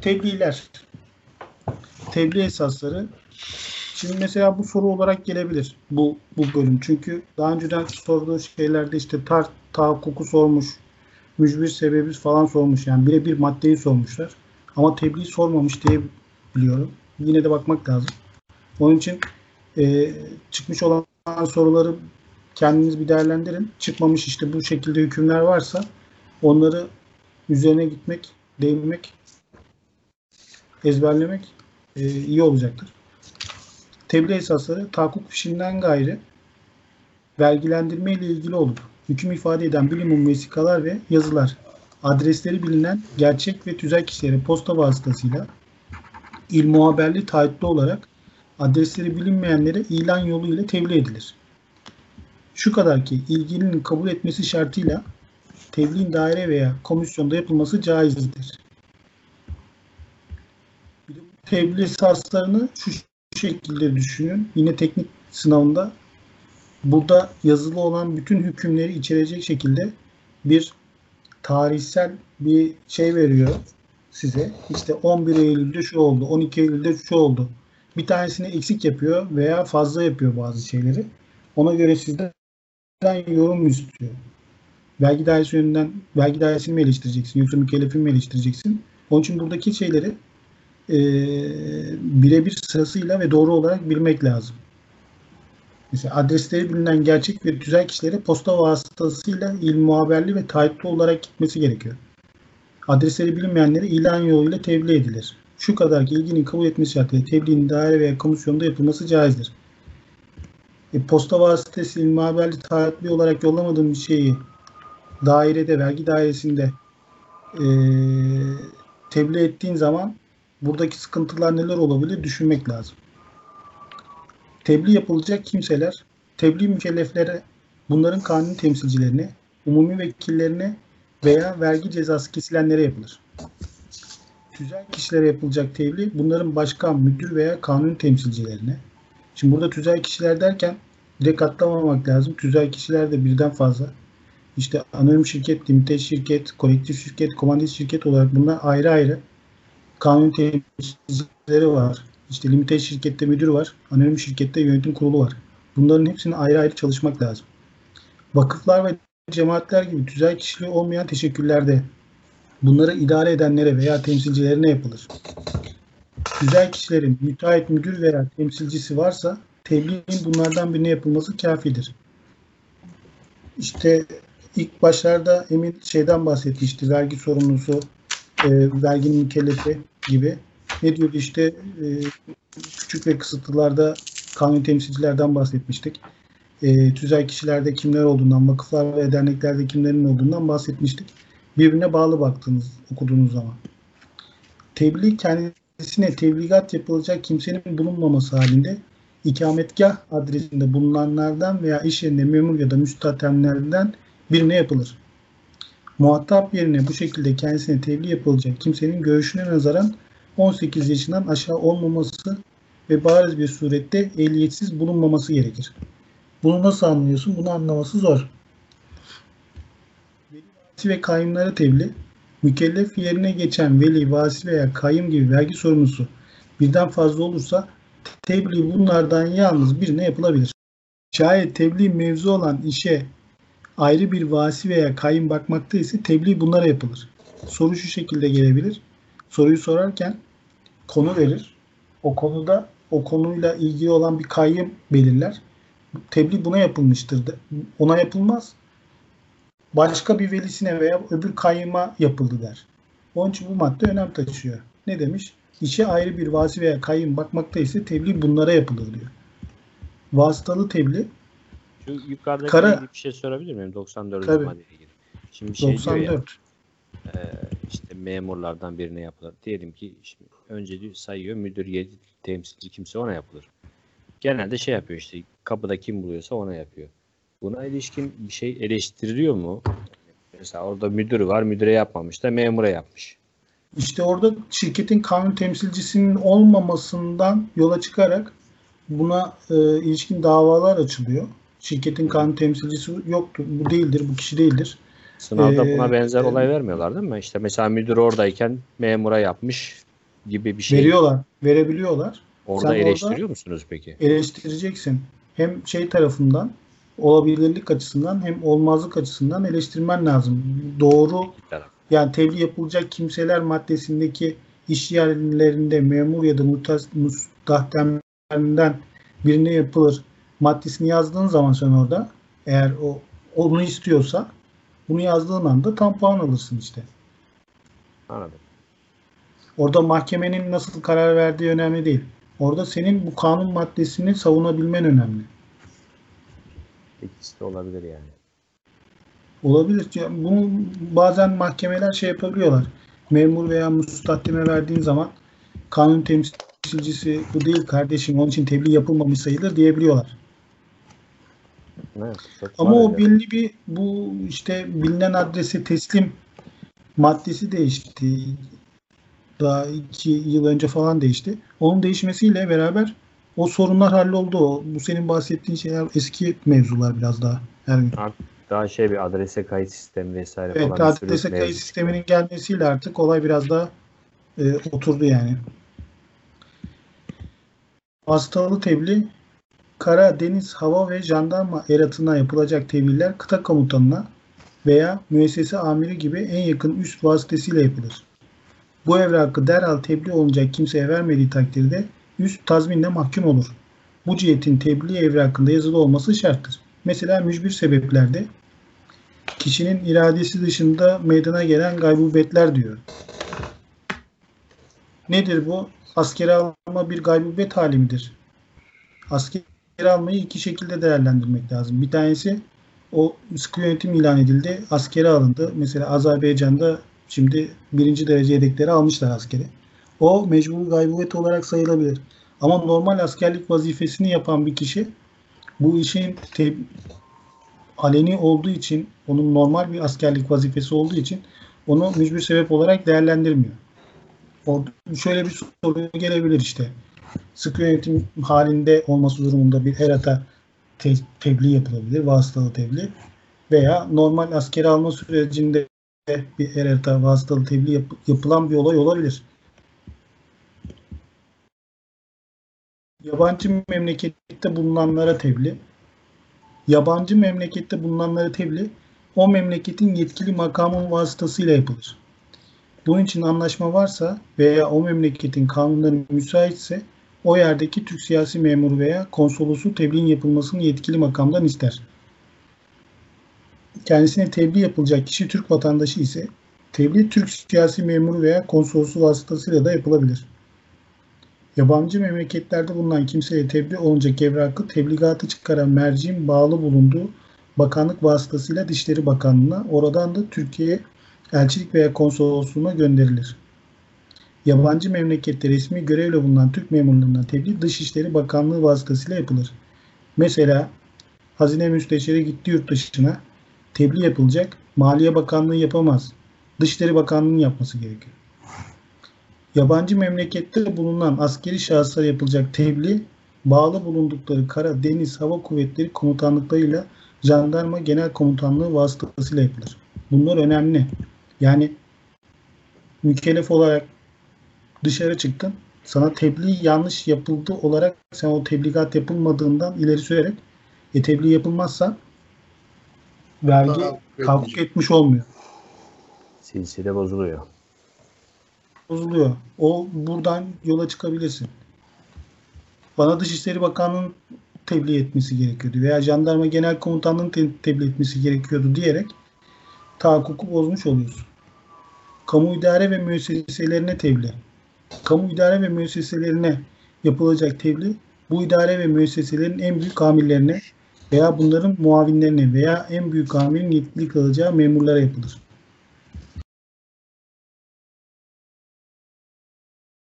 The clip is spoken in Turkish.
Tebliğler. Tebliğ esasları. Şimdi mesela bu soru olarak gelebilir bu bu bölüm. Çünkü daha önceden sorduğu şeylerde işte tar tahakkuku sormuş, mücbir sebebi falan sormuş. Yani birebir maddeyi sormuşlar. Ama tebliğ sormamış diye biliyorum. Yine de bakmak lazım. Onun için e, çıkmış olan soruları kendiniz bir değerlendirin. Çıkmamış işte bu şekilde hükümler varsa onları üzerine gitmek, değinmek, ezberlemek e, iyi olacaktır. Tebliğ esasları tahakkuk fişinden gayrı vergilendirme ile ilgili olup hüküm ifade eden bilimum vesikalar ve yazılar adresleri bilinen gerçek ve tüzel kişilere posta vasıtasıyla il muhaberli taahhütlü olarak adresleri bilinmeyenlere ilan yoluyla tebliğ edilir. Şu kadar ki ilgilinin kabul etmesi şartıyla tebliğin daire veya komisyonda yapılması caizdir. Tebliğ esaslarını şu şekilde düşünün. Yine teknik sınavında burada yazılı olan bütün hükümleri içerecek şekilde bir tarihsel bir şey veriyor size. İşte 11 Eylül'de şu oldu, 12 Eylül'de şu oldu. Bir tanesini eksik yapıyor veya fazla yapıyor bazı şeyleri. Ona göre sizden yorum istiyor. Vergi dairesi yönünden vergi dairesini mi eleştireceksin yoksa mükellefin mi eleştireceksin? Onun için buradaki şeyleri e, birebir sırasıyla ve doğru olarak bilmek lazım. Mesela adresleri bilinen gerçek ve tüzel kişilere posta vasıtasıyla il muhaberli ve taahhütlü olarak gitmesi gerekiyor. Adresleri bilinmeyenlere ilan yoluyla tebliğ edilir. Şu kadar ki ilginin kabul etmesi şartıyla tebliğin daire veya komisyonda yapılması caizdir. E, posta vasıtası il muhaberli taahhütlü olarak yollamadığım bir şeyi dairede, vergi dairesinde e, tebliğ ettiğin zaman buradaki sıkıntılar neler olabilir düşünmek lazım. Tebliğ yapılacak kimseler, tebliğ mükelleflere, bunların kanuni temsilcilerine, umumi vekillerine veya vergi cezası kesilenlere yapılır. Tüzel kişilere yapılacak tebliğ, bunların başkan, müdür veya kanuni temsilcilerine. Şimdi burada tüzel kişiler derken direkt atlamamak lazım. Tüzel kişiler de birden fazla. İşte anonim şirket, limite şirket, kolektif şirket, komandit şirket olarak bunlar ayrı ayrı kanun temsilcileri var. İşte limite şirkette müdür var. Anonim şirkette yönetim kurulu var. Bunların hepsini ayrı ayrı çalışmak lazım. Vakıflar ve cemaatler gibi tüzel kişiliği olmayan teşekkürlerde bunları idare edenlere veya temsilcilerine yapılır. Tüzel kişilerin müteahhit müdür veya temsilcisi varsa tebliğin bunlardan birine yapılması kafidir. İşte ilk başlarda Emin şeyden bahsetmişti. Vergi sorumlusu, e, verginin mükellefi gibi. Ne diyordu işte e, küçük ve kısıtlılarda kanun temsilcilerden bahsetmiştik. E, tüzel kişilerde kimler olduğundan, vakıflar ve derneklerde kimlerin olduğundan bahsetmiştik. Birbirine bağlı baktığınız, okuduğunuz zaman. Tebliğ kendisine tebligat yapılacak kimsenin bulunmaması halinde ikametgah adresinde bulunanlardan veya iş yerinde memur ya da müstatemlerden birine yapılır. Muhatap yerine bu şekilde kendisine tebliğ yapılacak kimsenin görüşüne nazaran 18 yaşından aşağı olmaması ve bariz bir surette ehliyetsiz bulunmaması gerekir. Bunu nasıl anlıyorsun? Bunu anlaması zor. Veli, vasi ve kayımlara tebliğ, mükellef yerine geçen veli, vasi veya kayım gibi vergi sorumlusu birden fazla olursa tebliğ bunlardan yalnız birine yapılabilir. Şayet tebliğ mevzu olan işe ayrı bir vasi veya kayın bakmakta ise tebliğ bunlara yapılır. Soru şu şekilde gelebilir. Soruyu sorarken konu verir. O konuda o konuyla ilgili olan bir kayyım belirler. Tebliğ buna yapılmıştır. Ona yapılmaz. Başka bir velisine veya öbür kayyıma yapıldı der. Onun için bu madde önem taşıyor. Ne demiş? İşe ayrı bir vasi veya kayyım bakmakta ise tebliğ bunlara yapılır diyor. Vasıtalı tebliğ Şu yukarıdaki Kara- bir şey sorabilir miyim? 94. Tabii. maddeyle ilgili. Şimdi şey 94. diyor ya e, işte memurlardan birine yapılır. Diyelim ki şimdi önce diyor, sayıyor müdür yedi temsilci kimse ona yapılır. Genelde şey yapıyor işte kapıda kim buluyorsa ona yapıyor. Buna ilişkin bir şey eleştiriliyor mu? Mesela orada müdür var müdüre yapmamış da memura yapmış. İşte orada şirketin kanun temsilcisinin olmamasından yola çıkarak buna e, ilişkin davalar açılıyor. Şirketin kanun temsilcisi yoktur, bu değildir, bu kişi değildir. Sınavda Ee, buna benzer e, olay vermiyorlar değil mi? İşte mesela müdür oradayken memura yapmış. gibi bir şey Veriyorlar, verebiliyorlar. orada Sen eleştiriyor orada- musunuz peki? Eleştireceksin. Hem şey tarafından, olabilirlik açısından hem olmazlık açısından eleştirmen lazım. Doğru yani tebliğ yapılacak kimseler maddesindeki iş yerlerinde memur ya da mustahdemlerinden birine yapılır maddesini yazdığın zaman sen orada eğer o onu istiyorsa bunu yazdığın anda tam puan alırsın işte. Anladım. Orada mahkemenin nasıl karar verdiği önemli değil. Orada senin bu kanun maddesini savunabilmen önemli. İkisi de olabilir yani. Olabilir. Ya Bunu bazen mahkemeler şey yapabiliyorlar. Memur veya mustahdime verdiğin zaman kanun temsilcisi bu değil kardeşim onun için tebliğ yapılmamış sayılır diyebiliyorlar. Evet, Ama o öyle. belli bir bu işte bilinen adrese teslim maddesi değişti. Daha iki yıl önce falan değişti. Onun değişmesiyle beraber o sorunlar halloldu. O- Bu senin bahsettiğin şeyler eski mevzular biraz daha. Yani daha şey bir adrese kayıt sistemi vesaire Evet, falan sürü adrese kayıt mevzu sisteminin gelmesiyle artık olay biraz daha e, oturdu yani. Hastalı tebliğ, kara, deniz, hava ve jandarma eratına yapılacak tebliğler kıta komutanına veya müessese amiri gibi en yakın üst vasıtasıyla yapılır. Bu evrakı derhal tebliğ olunacak kimseye vermediği takdirde üst tazminle mahkum olur. Bu cihetin tebliğ evrakında yazılı olması şarttır. Mesela mücbir sebeplerde kişinin iradesi dışında meydana gelen gaybubetler diyor. Nedir bu? Askere alma bir gaybubet hali midir? Askere almayı iki şekilde değerlendirmek lazım. Bir tanesi o sıkı yönetim ilan edildi. Askere alındı. Mesela Azerbaycan'da şimdi birinci derece yedekleri almışlar askere. O mecbur gaybubet olarak sayılabilir. Ama normal askerlik vazifesini yapan bir kişi bu işin te- aleni olduğu için, onun normal bir askerlik vazifesi olduğu için onu mücbir sebep olarak değerlendirmiyor. Orada şöyle bir soru gelebilir işte. Sıkı yönetim halinde olması durumunda bir erata te- tebliğ yapılabilir, vasıtalı tebliğ. Veya normal askeri alma sürecinde bir erata vasıtalı tebliğ yap- yapılan bir olay olabilir. Yabancı memlekette bulunanlara tebliğ. Yabancı memlekette bulunanlara tebliğ o memleketin yetkili makamın vasıtasıyla yapılır. Bunun için anlaşma varsa veya o memleketin kanunları müsaitse o yerdeki Türk siyasi memuru veya konsolosu tebliğin yapılmasını yetkili makamdan ister. Kendisine tebliğ yapılacak kişi Türk vatandaşı ise tebliğ Türk siyasi memuru veya konsolosu vasıtasıyla da yapılabilir. Yabancı memleketlerde bulunan kimseye tebliğ olunacak evrakı tebligatı çıkaran merciğin bağlı bulunduğu bakanlık vasıtasıyla Dışişleri Bakanlığı'na, oradan da Türkiye'ye elçilik veya konsolosluğuna gönderilir. Yabancı memlekette resmi görevle bulunan Türk memurlarından tebliğ Dışişleri Bakanlığı vasıtasıyla yapılır. Mesela Hazine Müsteşarı gitti yurt dışına tebliğ yapılacak. Maliye Bakanlığı yapamaz. Dışişleri Bakanlığı'nın yapması gerekiyor. Yabancı memlekette bulunan askeri şahıslara yapılacak tebliğ bağlı bulundukları kara, deniz, hava kuvvetleri komutanlıklarıyla jandarma genel komutanlığı vasıtasıyla yapılır. Bunlar önemli. Yani mükellef olarak dışarı çıktın. Sana tebliğ yanlış yapıldı olarak sen o tebligat yapılmadığından ileri sürerek e, tebliğ yapılmazsa vergi etmeyecek. etmiş olmuyor. silsile bozuluyor. bozuluyor. O buradan yola çıkabilirsin. Bana Dışişleri Bakanlığı'nın tebliğ etmesi gerekiyordu veya Jandarma Genel Komutanlığı'nın te- tebliğ etmesi gerekiyordu diyerek tahakkuku bozmuş oluyorsun. Kamu idare ve müesseselerine tebliğ. Kamu idare ve müesseselerine yapılacak tebliğ bu idare ve müesseselerin en büyük amirlerine veya bunların muavinlerine veya en büyük amirin yetkili kalacağı memurlara yapılır.